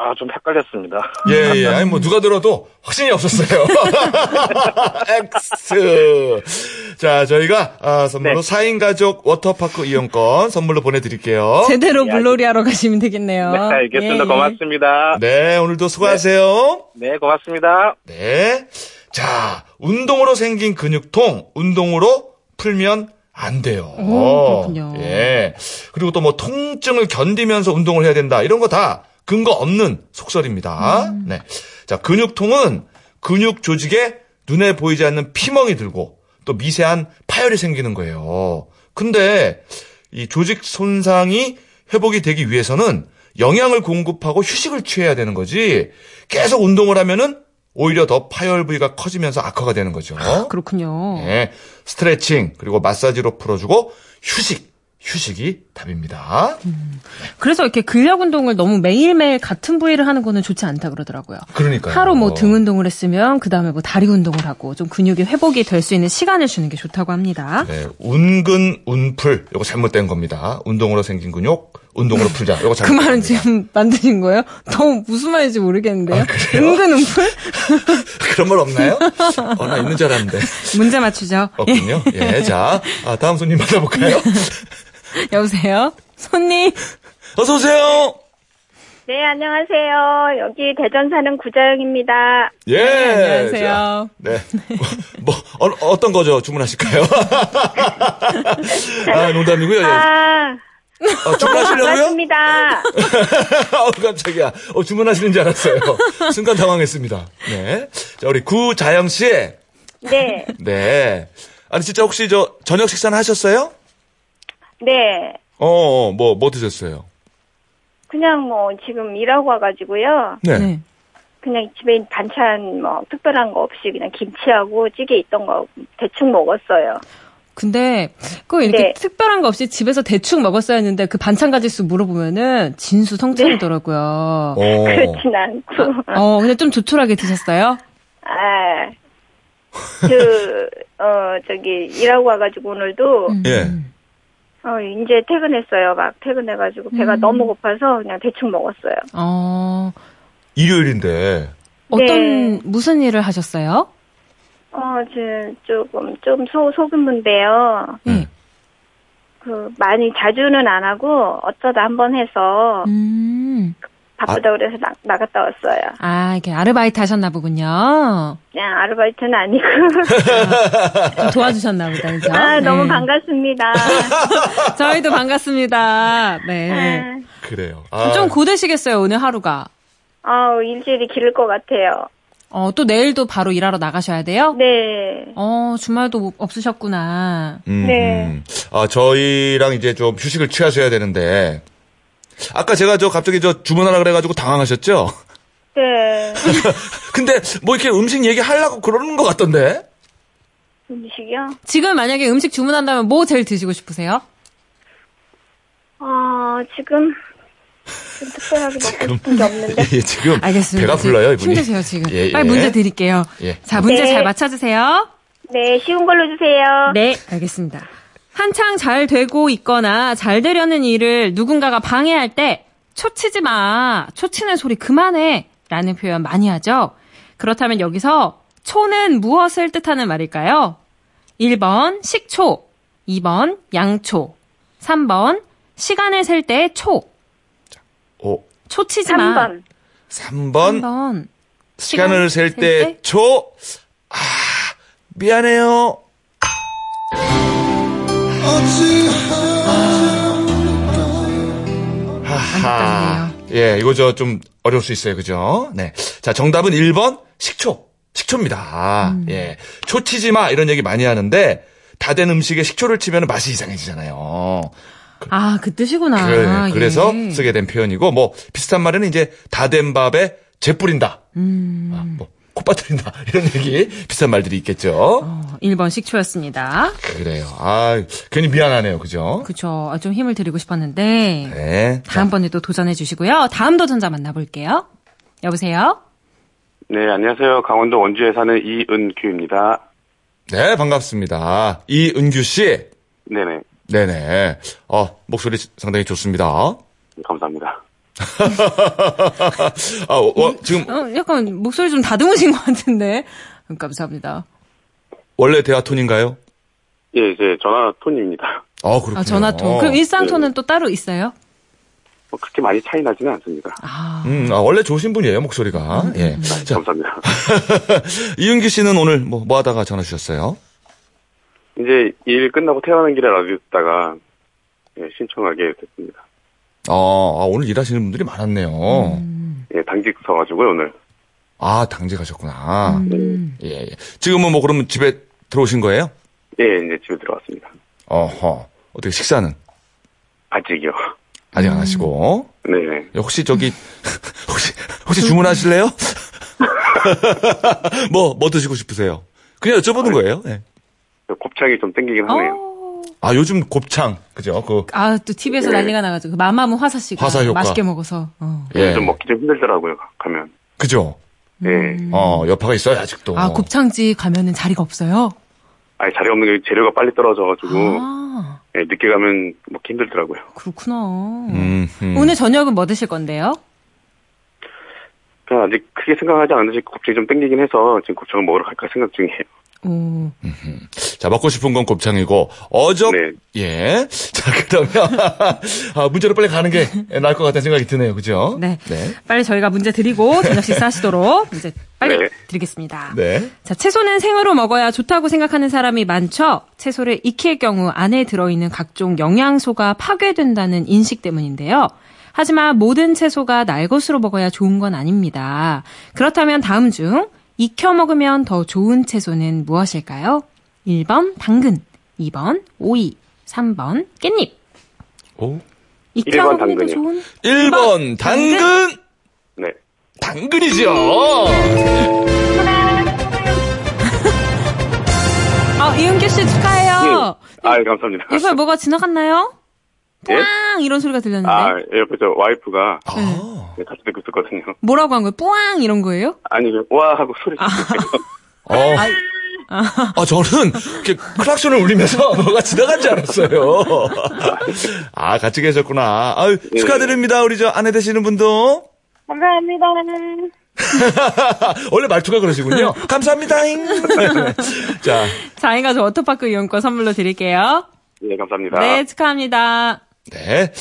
아, 좀 헷갈렸습니다. 예, 예. 아니, 뭐, 누가 들어도 확신이 없었어요. X. 자, 저희가, 아, 선물로 네. 4인 가족 워터파크 이용권 선물로 보내드릴게요. 제대로 예, 물놀이 하러 가시면 되겠네요. 네, 알겠습니다. 예, 예. 고맙습니다. 네, 오늘도 수고하세요. 네, 고맙습니다. 네. 자, 운동으로 생긴 근육통, 운동으로 풀면 안 돼요. 오, 그렇군요. 예. 그리고 또 뭐 통증을 견디면서 운동을 해야 된다. 이런 거 다 근거 없는 속설입니다. 음. 네. 자, 근육통은 근육 조직에 눈에 보이지 않는 피멍이 들고 또 미세한 파열이 생기는 거예요. 근데 이 조직 손상이 회복이 되기 위해서는 영양을 공급하고 휴식을 취해야 되는 거지. 계속 운동을 하면은 오히려 더 파열 부위가 커지면서 악화가 되는 거죠. 그렇군요. 네, 스트레칭 그리고 마사지로 풀어주고 휴식, 휴식이 답입니다. 그래서 이렇게 근력 운동을 너무 매일매일 같은 부위를 하는 거는 좋지 않다 그러더라고요. 그러니까요. 하루 뭐 등 운동을 했으면 그 다음에 뭐 다리 운동을 하고 좀 근육이 회복이 될 수 있는 시간을 주는 게 좋다고 합니다. 네, 운근 운풀 요거 잘못된 겁니다. 운동으로 생긴 근육 운동으로 풀자. 요거 그 잘못된 말은. 지금 만드신 거예요? 너무 무슨 말인지 모르겠는데요. 아, 그래요? 은근 운풀? 그런 말 없나요? 어, 나 있는 줄 알았는데 문제 맞추죠. 없군요. 예, 자 아, 다음 손님 만나볼까요? 여보세요? 손님? 어서 오세요. 네, 안녕하세요. 여기 대전 사는 구자영입니다. 예. 네, 안녕하세요. 자, 네. 뭐, 어, 떤 거죠? 주문하실까요? 아, 농담이고요. 예. 아, 어, 주문하시려고요? 반갑습니다. 어, 깜짝이야. 어, 주문하시는 줄 알았어요. 순간 당황했습니다. 네. 자, 우리 구자영 씨. 네, 네. 아니, 진짜 혹시 저, 저녁 식사는 하셨어요? 네. 어, 어, 뭐, 뭐 드셨어요? 그냥 뭐 지금 일하고 와가지고요. 네. 네. 그냥 집에 반찬 뭐 특별한 거 없이 그냥 김치하고 찌개 있던 거 대충 먹었어요. 근데 꼭 이렇게 네. 특별한 거 없이 집에서 대충 먹었어야 했는데 그 반찬 가지수 물어보면은 진수 성찬이더라고요. 어. 그렇진 않고. 어, 근데 좀 조촐하게 드셨어요? 아, 그, 어, 저기 일하고 와가지고 오늘도 음. 예. 어, 이제 퇴근했어요. 막 퇴근해가지고 배가 음. 너무 고파서 그냥 대충 먹었어요. 어, 일요일인데. 어떤, 네. 무슨 일을 하셨어요? 어, 저, 조금, 좀 소, 소규모인데요. 예. 그, 많이 자주는 안 하고, 어쩌다 한 번 해서, 음. 바쁘다 그래서 나, 나갔다 왔어요. 아, 이렇게 아르바이트 하셨나 보군요. 그냥 아르바이트는 아니고. 좀 도와주셨나 보다, 그죠? 아, 너무 네. 반갑습니다. 저희도 반갑습니다. 네. 아, 그래요. 아, 좀 고되시겠어요, 오늘 하루가. 어, 일주일이 길을 것 같아요. 어, 또 내일도 바로 일하러 나가셔야 돼요? 네. 어, 주말도 못- 없으셨구나. 음, 네. 음. 아, 저희랑 이제 좀 휴식을 취하셔야 되는데. 아까 제가 저 갑자기 저 주문하라 그래가지고 당황하셨죠? 네. 근데 뭐 이렇게 음식 얘기하려고 그러는 것 같던데? 음식이요? 지금 만약에 음식 주문한다면 뭐 제일 드시고 싶으세요? 어, 지금, 좀 특별하게 먹고 싶은 게 없는데. 예, 지금 알겠습니다. 배가 불러요, 이분이. 힘드세요, 지금. 예, 빨리 예. 문제 드릴게요. 예. 자, 문제 네. 잘 맞춰주세요. 네, 쉬운 걸로 주세요. 네, 알겠습니다. 한창 잘 되고 있거나 잘 되려는 일을 누군가가 방해할 때 초치지 마, 초치는 소리 그만해 라는 표현 많이 하죠. 그렇다면 여기서 초는 무엇을 뜻하는 말일까요? 1번 식초, 2번 양초, 3번 시간을 셀 때 초, 오, 초치지 마. 3번. 3번. 3번. 시간을 셀셀때 때? 초. 아, 미안해요. 하하. 예, 이거 저 좀 어려울 수 있어요. 그죠? 네. 자, 정답은 1번 식초. 식초입니다. 음. 예. 초 치지 마. 이런 얘기 많이 하는데 다된 음식에 식초를 치면 맛이 이상해지잖아요. 아, 그 뜻이구나. 그래, 그래서 예. 쓰게 된 표현이고 뭐 비슷한 말은 이제 다 된 밥에 재 뿌린다. 음. 아, 뭐 콧바트린다 이런 얘기 비슷한 말들이 있겠죠. 어, 1번 식초였습니다. 그래요. 아 괜히 미안하네요, 그죠? 그쵸. 아, 좀 힘을 드리고 싶었는데. 네. 다음번에 또 도전해 주시고요. 다음 도전자 만나볼게요. 여보세요? 네, 안녕하세요. 강원도 원주에 사는 이은규입니다. 네, 반갑습니다. 이은규 씨. 네네, 네네. 어 목소리 상당히 좋습니다. 감사합니다. 아, 어, 어, 지금 어, 약간 목소리 좀 다듬으신 것 같은데. 음, 감사합니다. 원래 대화 톤인가요? 예, 이제 전화 톤입니다. 아, 그렇군요. 아, 전화 톤. 그럼 일상 톤은 또 따로 있어요? 뭐 그렇게 많이 차이 나지는 않습니다. 아, 음, 아, 원래 좋으신 분이에요, 목소리가. 예. 자, 감사합니다. 이은규 씨는 오늘 뭐, 뭐 하다가 전화 주셨어요? 이제 일 끝나고 퇴근하는 길에 라디오 듣다가 예, 신청하게 됐습니다. 어, 아, 오늘 일하시는 분들이 많았네요. 예, 당직 서가지고요, 오늘. 아, 당직하셨구나. 음. 예, 예. 지금은 뭐 그러면 집에 들어오신 거예요? 예, 이제 집에 들어왔습니다. 어허. 어떻게 식사는 아직이요. 아직 안 하시고? 네네. 혹시 저기, 혹시, 혹시 주문하실래요? 뭐, 뭐 드시고 싶으세요? 그냥 여쭤보는 거예요. 네. 곱창이 좀 땡기긴 하네요. 어. 아, 요즘 곱창. 그죠? 그, 아, 또 TV에서 난리가 나가지고. 그 마마무 화사 씨가 화사 효과. 맛있게 먹어서. 어. 예. 좀 먹기 좀 힘들더라고요, 가면. 그죠? 예. 어, 여파가 있어요, 아직도. 아, 곱창집 가면은 자리가 없어요? 아니, 자리 없는 게 재료가 빨리 떨어져가지고, 아, 예, 늦게 가면 먹기 힘들더라고요. 그렇구나. 음, 음. 오늘 저녁은 뭐 드실 건데요? 그냥 아직 크게 생각하지 않는지 곱창이 좀 땡기긴 해서 지금 곱창을 먹으러 갈까 생각 중이에요. 오. 자, 먹고 싶은 건 곱창이고, 어적, 네. 예. 자, 그러면, 아, 문제로 빨리 가는 게 나을 것 같다는 생각이 드네요. 그죠? 네. 네. 빨리 저희가 문제 드리고 저녁 식사하시도록 문제 빨리 네. 드리겠습니다. 네. 자, 채소는 생으로 먹어야 좋다고 생각하는 사람이 많죠. 채소를 익힐 경우 안에 들어있는 각종 영양소가 파괴된다는 인식 때문인데요. 하지만 모든 채소가 날 것으로 먹어야 좋은 건 아닙니다. 그렇다면 다음 중 익혀 먹으면 더 좋은 채소는 무엇일까요? 1번 당근, 2번 오이, 3번 깻잎. 오. 익혀 1번 먹으면 더 당근이요. 좋은 1번, 당근! 네. 당근이죠! 아, 이은규 씨 축하해요. 아, 예, 감사합니다. 이번에 뭐가 지나갔나요? 예? 뿌앙 이런 소리가 들렸는데 아, 옆에 저 와이프가 아. 네, 같이 듣고 있었거든요. 뭐라고 한 거예요? 뿌앙 이런 거예요? 아니, 와 하고 소리 지르고 어. 아, 저는 이렇게 클락션을 울리면서 뭐가 지나간 줄 알았어요. 아, 같이 계셨구나. 아유, 축하드립니다. 우리 저 아내 되시는 분도. 감사합니다. 원래 말투가 그러시군요. 감사합니다. 자, 자이가 저 워터파크 이용권 선물로 드릴게요. 네, 감사합니다. 네, 축하합니다. 네.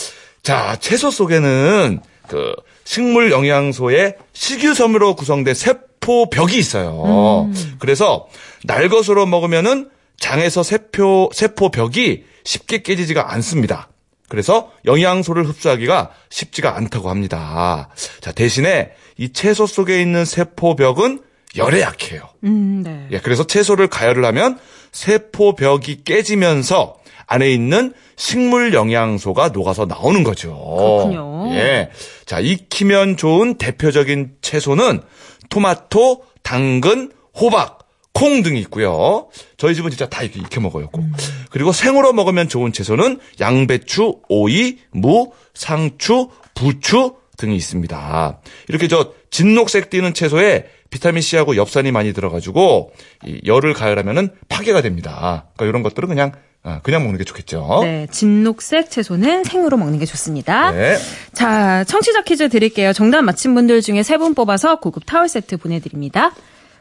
자, 채소 속에는 그 식물 영양소의 식유섬유로 구성된 세포벽이 있어요. 그래서 날 것으로 먹으면은 장에서 세포 세포벽이 쉽게 깨지지가 않습니다. 그래서 영양소를 흡수하기가 쉽지가 않다고 합니다. 자, 대신에 이 채소 속에 있는 세포벽은 열에 약해요. 음, 네. 예, 그래서 채소를 가열을 하면 세포벽이 깨지면서 안에 있는 식물 영양소가 녹아서 나오는 거죠. 그렇군요. 예. 자, 익히면 좋은 대표적인 채소는 토마토, 당근, 호박, 콩 등이 있고요. 저희 집은 진짜 다 이렇게 익혀 먹어요. 꼭. 그리고 생으로 먹으면 좋은 채소는 양배추, 오이, 무, 상추, 부추 등이 있습니다. 이렇게 저 진녹색 띠는 채소에 비타민 C하고 엽산이 많이 들어가지고 이 열을 가열하면은 파괴가 됩니다. 그러니까 이런 것들은 그냥 아, 그냥 먹는 게 좋겠죠. 네, 진녹색 채소는 생으로 먹는 게 좋습니다. 네. 자, 청취자 퀴즈 드릴게요. 정답 맞힌 분들 중에 세 분 뽑아서 고급 타월 세트 보내드립니다.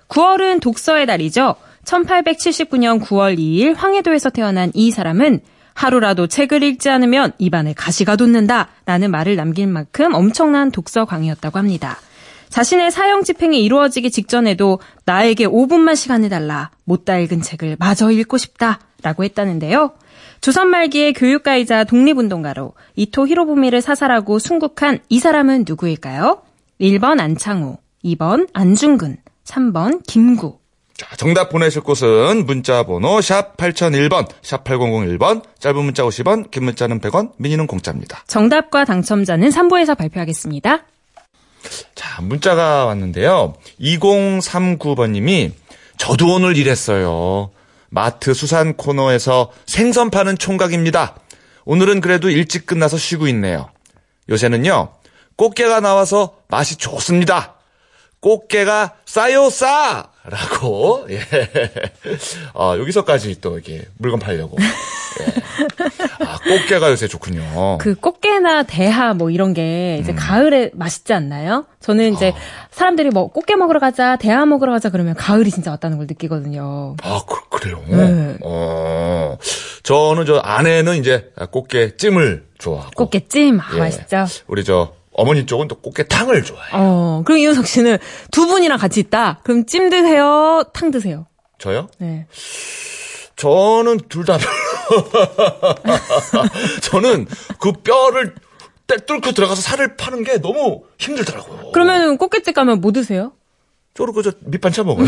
9월은 독서의 달이죠. 1879년 9월 2일 황해도에서 태어난 이 사람은 하루라도 책을 읽지 않으면 입안에 가시가 돋는다 라는 말을 남길 만큼 엄청난 독서광이었다고 합니다. 자신의 사형 집행이 이루어지기 직전에도 나에게 5분만 시간을 달라 못다 읽은 책을 마저 읽고 싶다 라고 했다는데요. 조선 말기의 교육가이자 독립운동가로 이토 히로부미를 사살하고 순국한 이 사람은 누구일까요? 1번 안창호, 2번 안중근, 3번 김구. 자, 정답 보내실 곳은 문자 번호 샵 8001번, 샵 8001번, 짧은 문자 50원, 긴 문자는 100원, 미니는 공짜입니다. 정답과 당첨자는 3부에서 발표하겠습니다. 자, 문자가 왔는데요. 2039번님이 저도 오늘 일했어요. 마트 수산 코너에서 생선 파는 총각입니다. 오늘은 그래도 일찍 끝나서 쉬고 있네요. 요새는요, 꽃게가 나와서 맛이 좋습니다. 꽃게가 싸요 싸! 라고, 예. 아, 여기서까지 또 이렇게 물건 팔려고. 예. 아, 꽃게가 요새 좋군요. 그 꽃게나 대하 뭐 이런 게 음. 이제 가을에 맛있지 않나요? 저는 이제 아. 사람들이 뭐 꽃게 먹으러 가자, 대하 먹으러 가자 그러면 가을이 진짜 왔다는 걸 느끼거든요. 아, 그, 래요 네. 어, 저는 저 아내는 이제 꽃게 찜을 좋아하고. 꽃게찜 아, 예. 맛있죠. 우리 저 어머니 쪽은 또 꽃게탕을 좋아해요. 어, 그럼 이윤석 씨는 두 분이랑 같이 있다. 그럼 찜 드세요, 탕 드세요. 저요? 네. 저는 둘 다 별로. 저는 그 뼈를 때- 뚫고 들어가서 살을 파는 게 너무 힘들더라고요. 그러면 꽃게집 가면 뭐 드세요? 쪼르고 저 밑반찬 먹어요.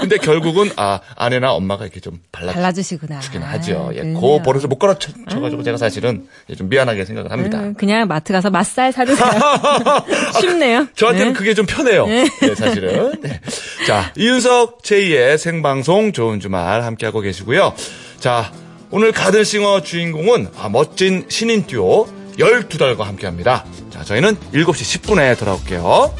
근데 결국은 아 아내나 엄마가 이렇게 좀 발라 발라주시구나. 주긴 하죠. 예, 그러네요. 그 버릇을 못 걸어쳐가지고 제가 사실은 좀 미안하게 생각을 합니다. 음, 그냥 마트 가서 맛살 사드세요. 쉽네요. 저한테는 네. 그게 좀 편해요. 네, 사실은. 네. 자, 이윤석 제2의 생방송 좋은 주말 함께하고 계시고요. 자, 오늘 가든싱어 주인공은 아, 멋진 신인 듀오 12달과 함께합니다. 자, 저희는 7시 10분에 돌아올게요.